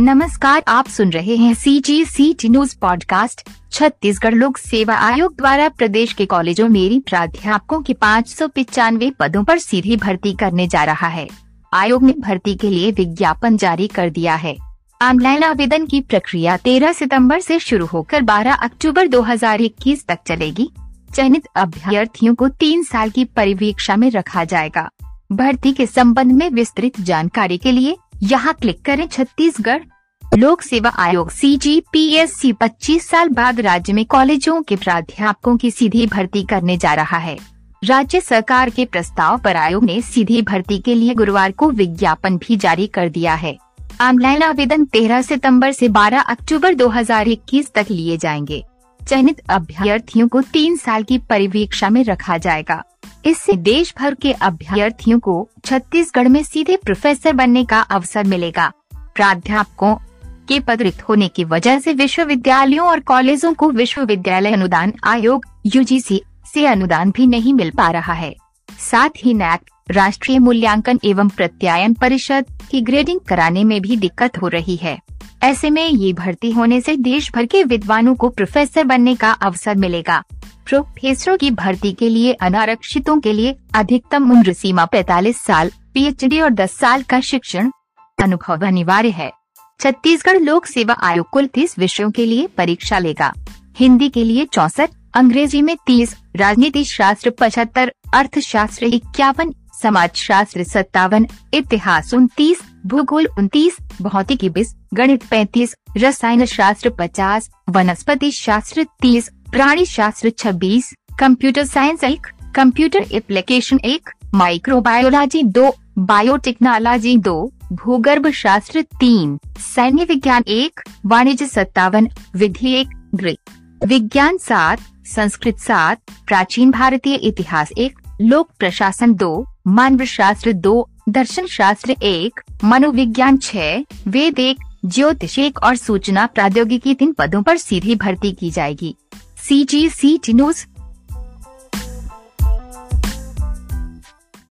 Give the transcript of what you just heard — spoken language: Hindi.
नमस्कार, आप सुन रहे हैं C G C T news podcast Chhattisgarh लोक सेवा आयोग द्वारा प्रदेश के कॉलेजों में प्राध्यापकों के पाँच सौ पिचानवे पदों पर सीधी भर्ती करने जा रहा है। आयोग ने भर्ती के लिए विज्ञापन जारी कर दिया है। ऑनलाइन आवेदन की प्रक्रिया 13 सितंबर से शुरू होकर 12 अक्टूबर 2021 तक चलेगी। चयनित अभ्यर्थियों को तीन साल की परिवीक्षा में रखा जाएगा। भर्ती के संबंध में विस्तृत जानकारी के लिए यहाँ क्लिक करें छत्तीसगढ़ लोक सेवा आयोग सी जी पी एस सी पच्चीस साल बाद राज्य में कॉलेजों के प्राध्यापकों की सीधी भर्ती करने जा रहा है। राज्य सरकार के प्रस्ताव पर आयोग ने सीधी भर्ती के लिए गुरुवार को विज्ञापन भी जारी कर दिया है। ऑनलाइन आवेदन 13 सितंबर से 12 अक्टूबर 2021 तक लिए जाएँगे। चयनित अभ्यर्थियों को तीन साल की परिवीक्षा में रखा जाएगा। इससे देश भर के अभ्यर्थियों को छत्तीसगढ़ में सीधे प्रोफेसर बनने का अवसर मिलेगा। प्राध्यापकों के पद रिक्त होने की वजह से विश्वविद्यालयों और कॉलेजों को विश्वविद्यालय अनुदान आयोग यूजीसी से अनुदान भी नहीं मिल पा रहा है। साथ ही नैक राष्ट्रीय मूल्यांकन एवं प्रत्यायन परिषद की ग्रेडिंग कराने में भी दिक्कत हो रही है। ऐसे में ये भर्ती होने से देश भर के विद्वानों को प्रोफेसर बनने का अवसर मिलेगा। प्रोफेसरों की भर्ती के लिए अनारक्षितों के लिए अधिकतम उम्र सीमा 45 साल पीएचडी और 10 साल का शिक्षण अनुभव अनिवार्य है। छत्तीसगढ़ लोक सेवा आयोग कुल तीस विषयों के लिए परीक्षा लेगा। हिंदी के लिए चौसठ, अंग्रेज़ी में तीस, राजनीति शास्त्र पचहत्तर, अर्थशास्त्र इक्यावन समाज शास्त्र सत्तावन, इतिहास उनतीस, भूगोल उनतीस, भौतिकी बीस गणित पैंतीस, रसायन शास्त्र पचास, वनस्पति शास्त्र तीस, प्राणी शास्त्र छब्बीस, कंप्यूटर साइंस एक, कंप्यूटर एप्लीकेशन एक, माइक्रोबायोलॉजी दो बायोटेक्नोलॉजी दो, भूगर्भ शास्त्र तीन, सैन्य विज्ञान एक, वाणिज्य सत्तावन, विधि एक ग्रीक विज्ञान सात, संस्कृत सात, प्राचीन भारतीय इतिहास एक, लोक प्रशासन दो, मानव शास्त्र दो, दर्शन शास्त्र एक, मनोविज्ञान छह, वेद एक, ज्योतिष एक और सूचना प्रौद्योगिकी तीन पदों पर सीधी भर्ती की जाएगी। सी जी सी टी न्यूज़